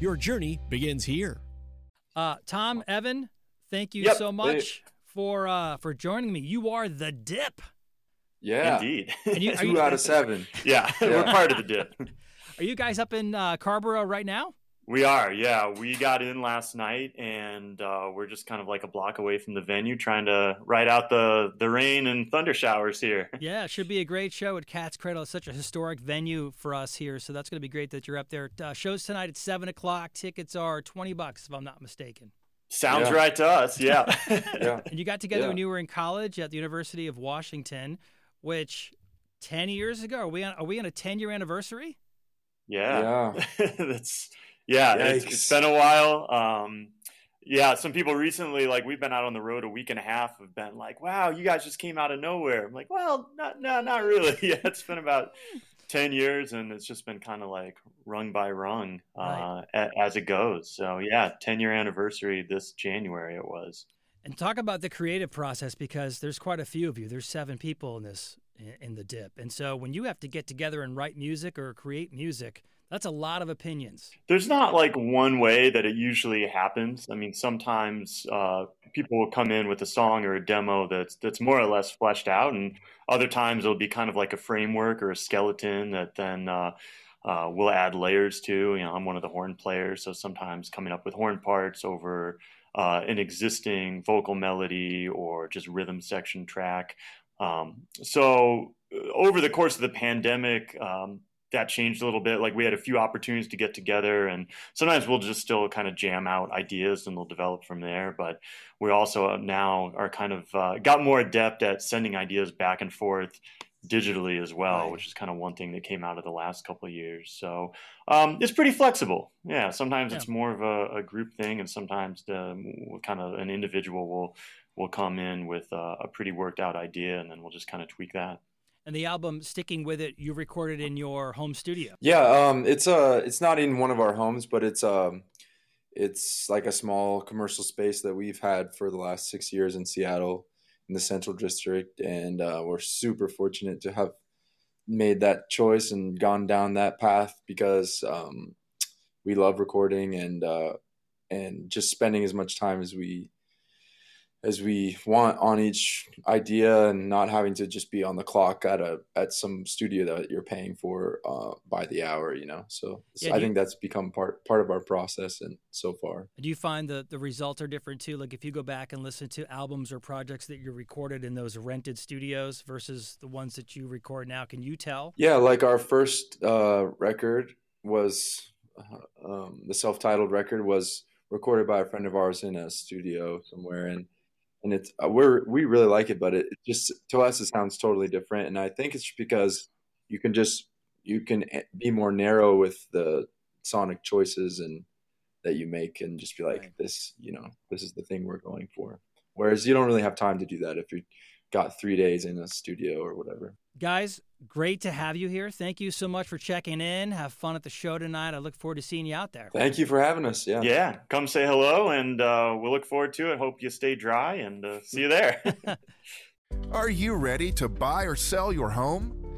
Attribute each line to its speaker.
Speaker 1: Your journey begins here.
Speaker 2: Uh, Tom, Evan, thank you
Speaker 3: Yep.
Speaker 2: so much for uh, for joining me. You are the dip.
Speaker 3: Yeah.
Speaker 4: Indeed.
Speaker 2: And you,
Speaker 3: Two
Speaker 2: you,
Speaker 3: out of seven.
Speaker 4: yeah, we're part of the dip.
Speaker 2: are you guys up in uh, Carrboro right now?
Speaker 4: We are, yeah. We got in last night, and uh, we're just kind of like a block away from the venue, trying to ride out the the rain and thunder showers here.
Speaker 2: Yeah, it should be a great show at Cat's Cradle. It's such a historic venue for us here, so that's going to be great that you're up there. Uh, shows tonight at seven o'clock. Tickets are twenty bucks, if I'm not mistaken.
Speaker 4: Sounds
Speaker 3: Yeah.
Speaker 4: right to us, yeah.
Speaker 3: Yeah.
Speaker 2: And you got together
Speaker 3: Yeah.
Speaker 2: when you were in college at the University of Washington, which ten years ago. Are we on? Are we on a ten year anniversary?
Speaker 4: Yeah, that's yeah. It's, it's been a while. Um, yeah, some people recently, like we've been out on the road a week and a half, have been like, "Wow, you guys just came out of nowhere." I'm like, "Well, not no, not really. yeah, it's been about ten years, and it's just been kind of like rung by rung uh, a, as it goes." So yeah, ten year anniversary this January it was.
Speaker 2: And talk about the creative process because there's quite a few of you. There's seven people in this in the dip, and so when you have to get together and write music or create music, that's a lot of opinions.
Speaker 4: There's not like one way that it usually happens. I mean, sometimes uh, people will come in with a song or a demo that's that's more or less fleshed out, and other times it'll be kind of like a framework or a skeleton that then uh, uh, we'll add layers to. You know, I'm one of the horn players, so sometimes coming up with horn parts over uh, an existing vocal melody or just rhythm section track. Um, so uh, over the course of the pandemic, um, that changed a little bit. Like we had a few opportunities to get together, and sometimes we'll just still kind of jam out ideas and they'll develop from there. But we also now are kind of uh, got more adept at sending ideas back and forth digitally as well,
Speaker 2: Right.
Speaker 4: which is kind of one thing that came out of the last couple of years. So um, it's pretty flexible. Yeah, sometimes it's more of a, a group thing, and sometimes the, kind of an individual will will come in with a, a pretty worked out idea, and then we'll just kind of tweak that.
Speaker 2: And the album, sticking with it, you recorded in your home studio.
Speaker 3: Yeah, um, it's uh it's not in one of our homes, but it's um, it's like a small commercial space that we've had for the last six years in Seattle, in the Central District, and uh, we're super fortunate to have made that choice and gone down that path because um, we love recording and uh, and just spending as much time as we as we want on each idea and not having to just be on the clock at a at some studio that you're paying for uh, by the hour you know so
Speaker 2: Yeah,
Speaker 3: i
Speaker 2: you-
Speaker 3: think that's become part part of our process and so far
Speaker 2: Do you find the the results are different too? Like if you go back and listen to albums or projects that you recorded in those rented studios versus the ones that you record now, can you tell?
Speaker 3: yeah like our first uh, record was uh, um, the self-titled record was recorded by a friend of ours in a studio somewhere and and it's uh, we're we really like it but it, it just to us it sounds totally different and i think it's because you can just you can eh, be more narrow with the sonic choices and that you make and just be like
Speaker 2: Right.
Speaker 3: this you know this is the thing we're going for whereas you don't really have time to do that if you got three days in a studio or whatever
Speaker 2: Guys, great to have you here. Thank you so much for checking in. Have fun at the show tonight. I look forward to seeing you out there.
Speaker 3: thank you for having us yeah
Speaker 4: Yeah, come say hello, and uh, we'll look forward to it. Hope you stay dry, and uh, see you there.
Speaker 5: Are you ready to buy or sell your home?